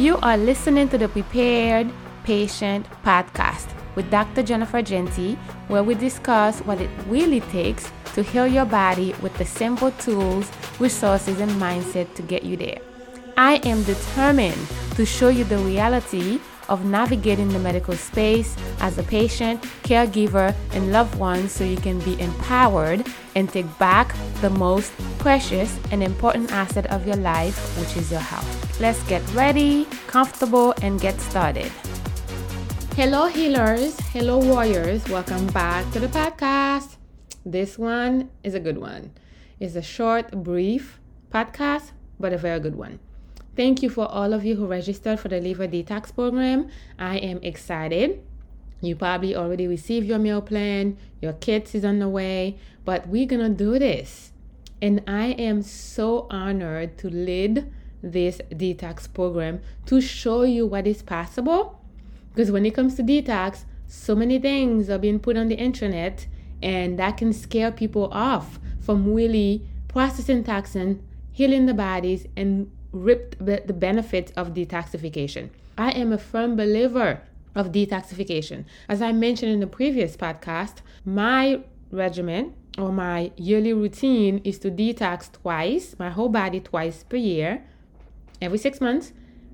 You are listening to the Prepared Patient Podcast with Dr. Jennifer Jeanty, where we discuss what it really takes to heal your body with the simple tools, resources, and mindset to get you there. I am determined to show you the reality of navigating the medical space as a patient, caregiver, and loved one so you can be empowered and take back the most precious and important asset of your life, which is your health. Let's get ready, comfortable, and get started. Hello, healers. Hello, warriors. Welcome back to the podcast. This one is a good one. It's a short, brief podcast, but a very good one. Thank you for all of you who registered for the liver detox program. I am excited. You probably already received your meal plan, your kits is on the way, but we're to do this. And I am so honored to lead this detox program to show you what is possible. Because when it comes to detox, so many things are being put on the internet, and that can scare people off from really processing toxin, healing the bodies, and reap the benefits of detoxification. I am a firm believer of detoxification. As I mentioned in the previous podcast, my regimen or my yearly routine is to detox twice, my whole body twice per year, every six months,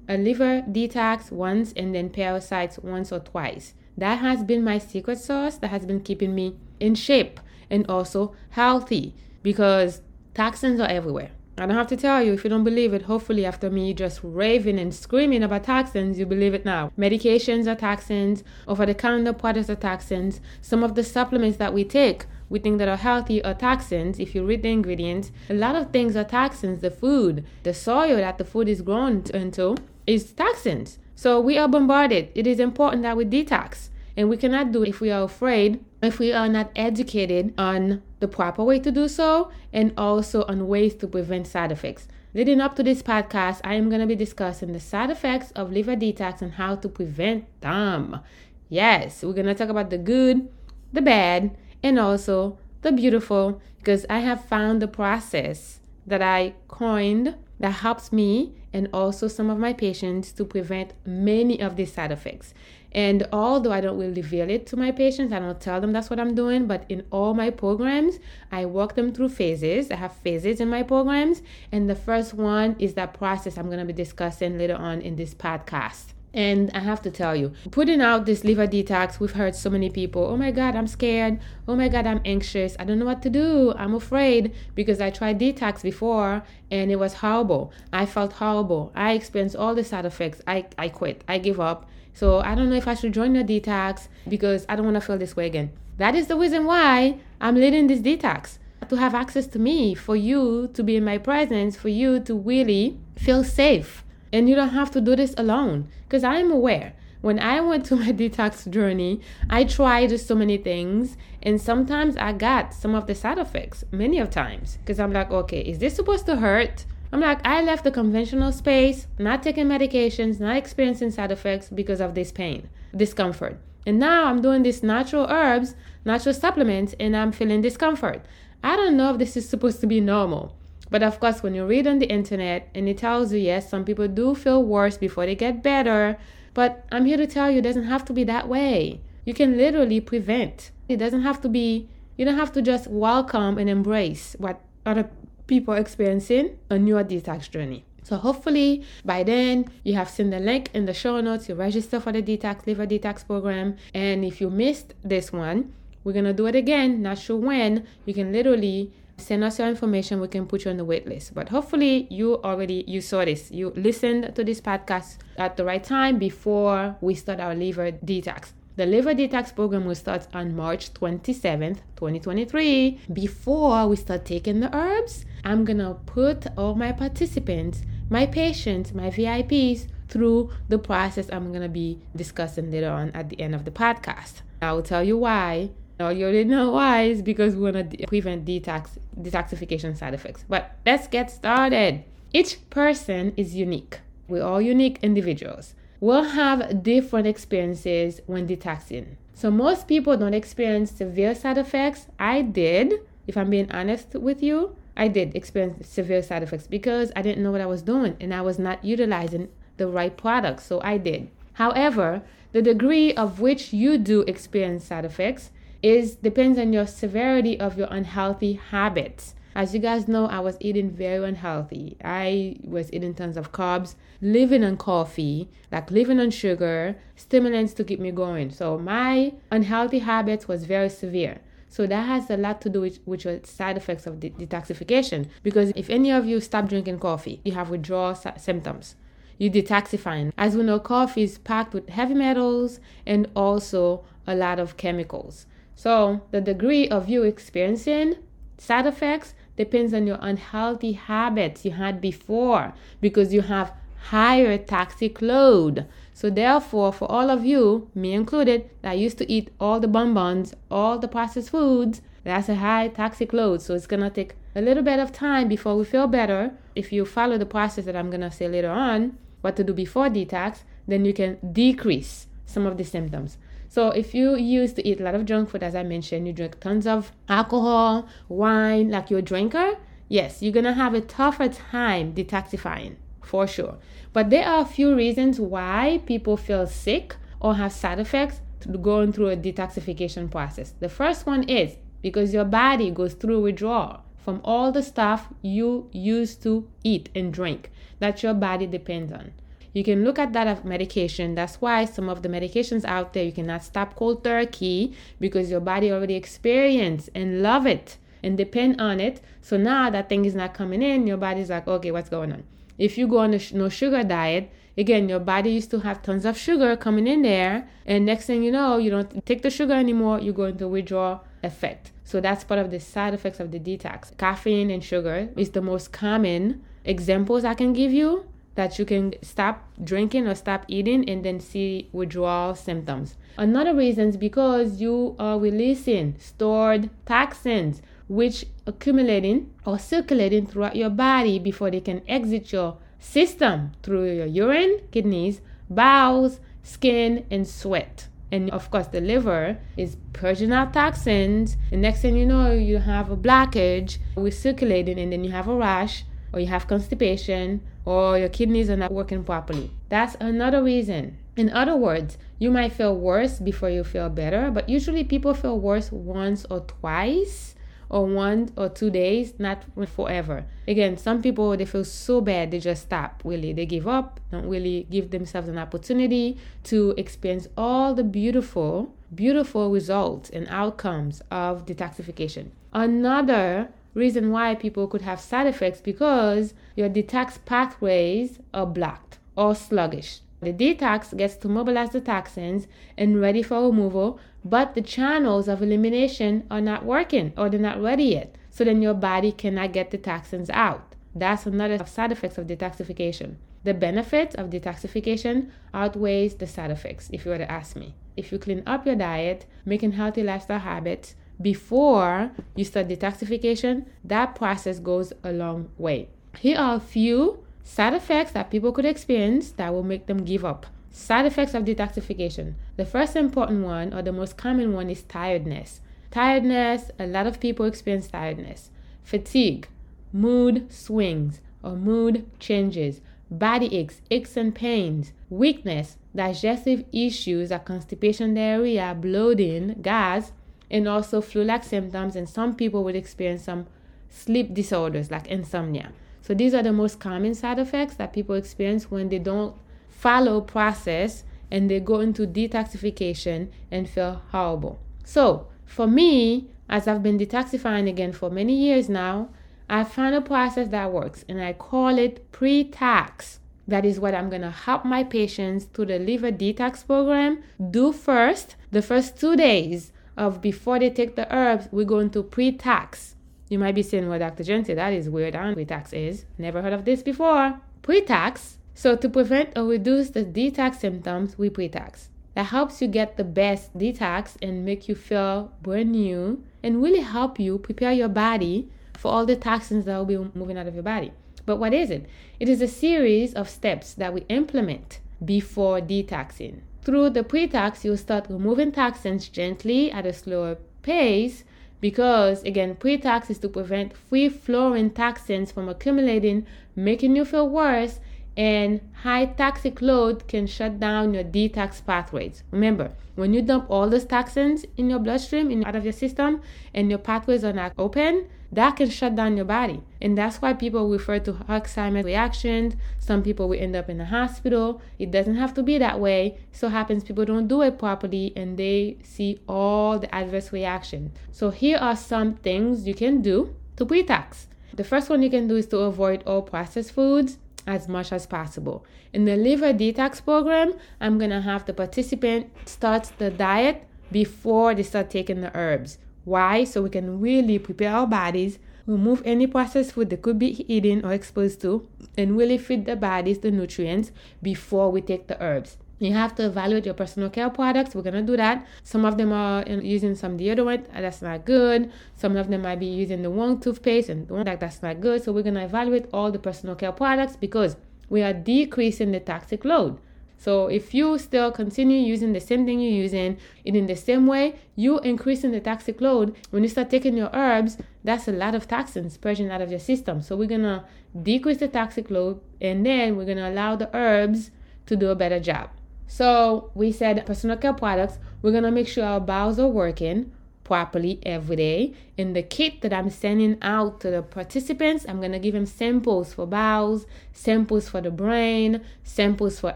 a liver detox once, and then parasites once or twice. That has been my secret sauce that has been keeping me in shape and also healthy because toxins are everywhere. I don't have to tell you if you don't believe it. Hopefully, after me just raving and screaming about toxins, you believe it now. Medications are toxins, over the counter products are toxins. Some of the supplements that we take, we think that are healthy are toxins. If you read the ingredients, a lot of things are toxins. The food, the soil that the food is grown into is toxins. So we are bombarded. It is important that we detox. And we cannot do it if we are afraid, if we are not educated on the proper way to do so, and also on ways to prevent side effects. Leading up to this podcast, I am going to be discussing the side effects of liver detox and how to prevent them. Yes, we're going to talk about the good, the bad, and also the beautiful, because I have found the process that I coined that helps me and also some of my patients to prevent many of these side effects. And although I don't really reveal it to my patients, I don't tell them that's what I'm doing, but in all my programs, I walk them through phases. I have phases in my programs. And the first one is that process I'm going to be discussing later on in this podcast. And I have to tell you, putting out this liver detox, we've heard so many people, oh my God, I'm scared. Oh my God, I'm anxious. I don't know what to do. I'm afraid because I tried detox before and it was horrible. I felt horrible. I experienced all the side effects. I, I quit. I give up. So I don't know if I should join the detox because I don't want to feel this way again. That is the reason why I'm leading this detox to have access to me, for you to be in my presence, for you to really feel safe. And you don't have to do this alone because I am aware. When I went to my detox journey, I tried so many things, and sometimes I got some of the side effects, many of times, because I'm like, okay, is this supposed to hurt? I'm like, I left the conventional space, not taking medications, not experiencing side effects because of this pain, discomfort. And now I'm doing these natural herbs, natural supplements, and I'm feeling discomfort. I don't know if this is supposed to be normal. But of course, when you read on the internet and it tells you, yes, some people do feel worse before they get better. But I'm here to tell you, it doesn't have to be that way. You can literally prevent. It doesn't have to be, you don't have to just welcome and embrace what other people are experiencing on your detox journey. So hopefully by then you have seen the link in the show notes. You register for the detox liver detox program, and if you missed this one, we're gonna do it again. Not sure when. You can literally send us your information. We can put you on the wait list. But hopefully you already you saw this. You listened to this podcast at the right time before we start our liver detox. The liver detox program will start on March 27th, 2023. Before we start taking the herbs, I'm gonna put all my participants, my patients, my VIPs through the process I'm gonna be discussing later on at the end of the podcast. I will tell you why. Now you already know why is because we wanna prevent detox detoxification side effects. But let's get started. Each person is unique. We're all unique individuals We'll have different experiences when detoxing. So most people don't experience severe side effects. I did, if I'm being honest with you. I did experience severe side effects because I didn't know what I was doing and I was not utilizing the right products. So I did. However, the degree of which you do experience side effects is depends on your severity of your unhealthy habits. As you guys know, I was eating very unhealthy. I was eating tons of carbs, living on coffee, like living on sugar, stimulants to keep me going. So my unhealthy habits was very severe. So that has a lot to do with, with your side effects of de- detoxification. Because if any of you stop drinking coffee, you have withdrawal symptoms. You detoxifying. As we know, coffee is packed with heavy metals and also a lot of chemicals. So the degree of you experiencing side effects depends on your unhealthy habits you had before because you have higher toxic load. So therefore, for all of you, me included, that used to eat all the bonbons, all the processed foods, that's a high toxic load. So it's gonna take a little bit of time before we feel better. If you follow the process that I'm gonna say later on, what to do before detox, then you can decrease some of the symptoms. So if you used to eat a lot of junk food, as I mentioned, you drink tons of alcohol, wine, like you're a drinker, yes, you're gonna have a tougher time detoxifying for sure. But there are a few reasons why people feel sick or have side effects going through a detoxification process. The first one is because your body goes through withdrawal from all the stuff you used to eat and drink that your body depends on. You can look at that medication. That's why some of the medications out there you cannot stop cold turkey because your body already experienced and love it and depend on it. So now that thing is not coming in, your body's like, okay, what's going on? If you go on a no sugar diet, again, your body used to have tons of sugar coming in there, and next thing you know, you don't take the sugar anymore, you go into withdrawal effect. So that's part of the side effects of the detox. Caffeine and sugar is the most common examples I can give you that you can stop drinking or stop eating and then see withdrawal symptoms. Another reason is because you are releasing stored toxins which accumulating or circulating throughout your body before they can exit your system through your urine, kidneys, bowels, skin, and sweat. And of course, the liver is purging out toxins. The next thing you know, you have a blockage with circulating, and then you have a rash, or you have constipation, or your kidneys are not working properly. That's another reason. In other words, you might feel worse before you feel better, but usually people feel worse once or twice or one or two days, not forever. Again, some people they feel so bad they just stop. Really, they give up. Don't really give themselves an opportunity to experience all the beautiful, beautiful results and outcomes of detoxification. Another reason why people could have side effects because your detox pathways are blocked or sluggish. The detox gets to mobilize the toxins and ready for removal, but the channels of elimination are not working or they're not ready yet. So then your body cannot get the toxins out. That's another side effects of detoxification. The benefits of detoxification outweighs the side effects, if you were to ask me. If you clean up your diet, making healthy lifestyle habits, before you start detoxification, that process goes a long way. Here are a few side effects that people could experience that will make them give up. Side effects of detoxification. The first important one, or the most common one, is tiredness. Tiredness, a lot of people experience tiredness. Fatigue, mood swings or mood changes, body aches, aches and pains, weakness, digestive issues like constipation, diarrhea, bloating, gas, and also flu like symptoms. And some people would experience some sleep disorders like insomnia. So these are the most common side effects that people experience when they don't follow process and they go into detoxification and feel horrible. So for me, as I've been detoxifying again for many years now, I found a process that works and I call it pre-tax. That is what I'm gonna help my patients through the liver detox program do first. The first two days of before they take the herbs, we go into pre-tax. You might be saying, well, Dr. Jeanty, that is weird. I pre-tax is. Never heard of this before. Pre-tax. So to prevent or reduce the detox symptoms, we pre-tax. That helps you get the best detox and make you feel brand new and really help you prepare your body for all the toxins that will be moving out of your body. But what is it? It is a series of steps that we implement before detoxing. Through the pre-tax, you'll start removing toxins gently at a slower pace because, again, pre-tax is to prevent free flowing toxins from accumulating, making you feel worse, And high toxic load can shut down your detox pathways. Remember, when you dump all those toxins in your bloodstream, out of your system, and your pathways are not open, that can shut down your body. And that's why people refer to Herxheimer's reactions. Some people will end up in the hospital. It doesn't have to be that way. So happens people don't do it properly and they see all the adverse reactions. So here are some things you can do to pre-tax. The first one you can do is to avoid all processed foods as much as possible. In the liver detox program, I'm gonna have the participant start the diet before they start taking the herbs. Why? So we can really prepare our bodies, remove any processed food they could be eating or exposed to, and really feed the bodies the nutrients before we take the herbs. You have to evaluate your personal care products. We're gonna do that. Some of them are using some deodorant, uh, that's not good. Some of them might be using the wrong toothpaste, and that that's not good. So we're gonna evaluate all the personal care products because we are decreasing the toxic load. So if you still continue using the same thing you're using, in the same way, you're increasing the toxic load. When you start taking your herbs, that's a lot of toxins purging out of your system. So we're gonna decrease the toxic load, and then we're gonna allow the herbs to do a better job. So we said personal care products, we're gonna make sure our bowels are working properly every day. In the kit that I'm sending out to the participants, I'm gonna give them samples for bowels, samples for the brain, samples for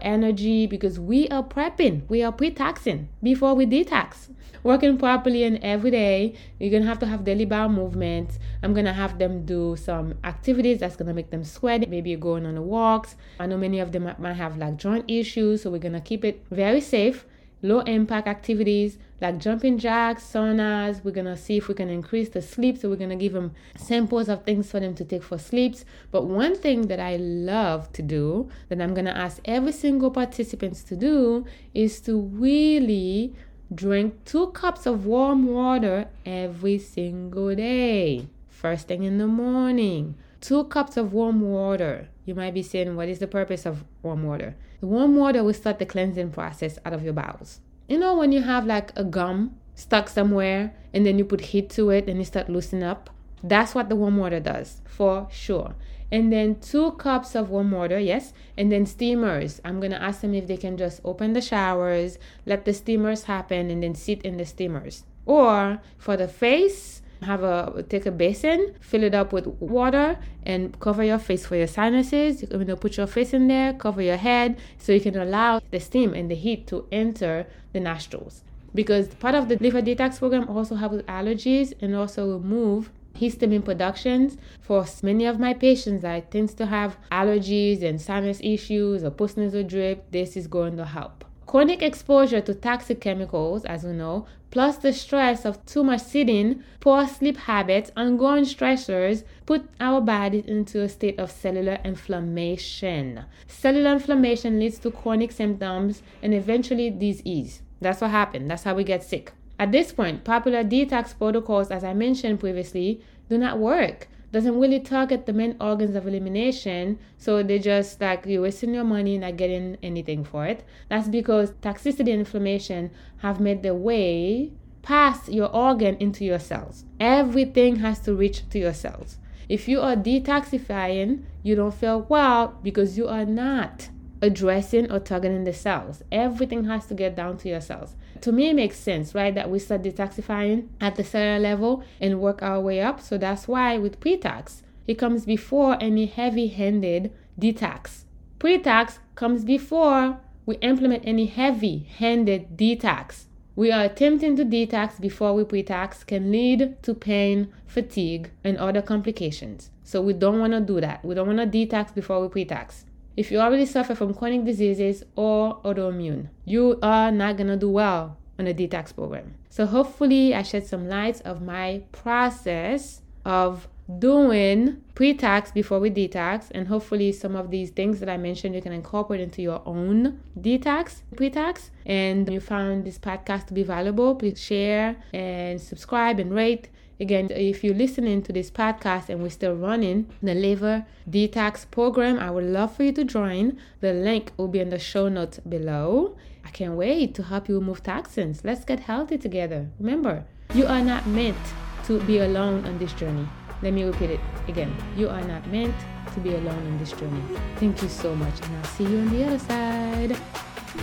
energy, because we are prepping, we are pre-taxing before we detox. Working properly and every day, you're gonna have to have daily bowel movements. I'm gonna have them do some activities that's gonna make them sweat. Maybe you're going on the walks. I know many of them might have like joint issues, so we're gonna keep it very safe low impact activities like jumping jacks, saunas. We're gonna see if we can increase the sleep. So we're gonna give them samples of things for them to take for sleeps. But one thing that I love to do that I'm gonna ask every single participants to do is to really drink two cups of warm water every single day. First thing in the morning. Two cups of warm water. You might be saying, what is the purpose of warm water? The warm water will start the cleansing process out of your bowels. You know, when you have like a gum stuck somewhere and then you put heat to it and it start loosening up? That's what the warm water does for sure. And then two cups of warm water, yes. And then steamers. I'm gonna ask them if they can just open the showers, let the steamers happen, and then sit in the steamers. Or for the face, have a take a basin, fill it up with water, and cover your face for your sinuses. You know, put your face in there, cover your head, so you can allow the steam and the heat to enter the nostrils. Because part of the liver detox program also helps allergies and also remove histamine productions for many of my patients that tends to have allergies and sinus issues or postnasal drip this is going to help Chronic exposure to toxic chemicals, as we know, plus the stress of too much sitting, poor sleep habits, ongoing stressors put our bodies into a state of cellular inflammation. Cellular inflammation leads to chronic symptoms and eventually disease. That's what happened. That's how we get sick. At this point, popular detox protocols, as I mentioned previously, do not work doesn't really target the main organs of elimination. So they just like you're wasting your money, not getting anything for it. That's because toxicity and inflammation have made their way past your organ into your cells. Everything has to reach to your cells. If you are detoxifying, you don't feel well because you are not addressing or targeting the cells. Everything has to get down to your cells. To me, it makes sense, right? That we start detoxifying at the cellular level and work our way up. So that's why with pre-tax, it comes before any heavy-handed detox. Pre-tax comes before we implement any heavy-handed detox. We are attempting to detox before we pre-tax can lead to pain, fatigue, and other complications. So we don't want to do that. We don't want to detox before we pre-tax. If you already suffer from chronic diseases or autoimmune, you are not gonna do well on a detox program. So hopefully I shed some light of my process of doing pre-tax before we detox and hopefully some of these things that I mentioned you can incorporate into your own detox pre-tax and you found this podcast to be valuable please share and subscribe and rate Again, if you're listening to this podcast and we're still running the liver detox program, I would love for you to join. The link will be in the show notes below. I can't wait to help you remove toxins. Let's get healthy together. Remember, you are not meant to be alone on this journey. Let me repeat it again. You are not meant to be alone in this journey. Thank you so much, and I'll see you on the other side.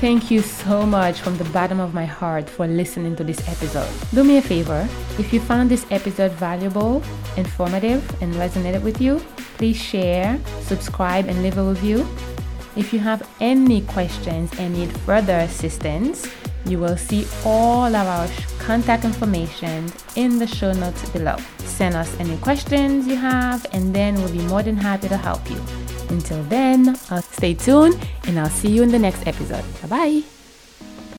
Thank you so much from the bottom of my heart for listening to this episode. Do me a favor, if you found this episode valuable, informative, and resonated with you, please share, subscribe, and leave a review. If you have any questions and need further assistance, you will see all of our contact information in the show notes below. Send us any questions you have, and then we'll be more than happy to help you. Until then, I'll stay tuned and I'll see you in the next episode. Bye bye.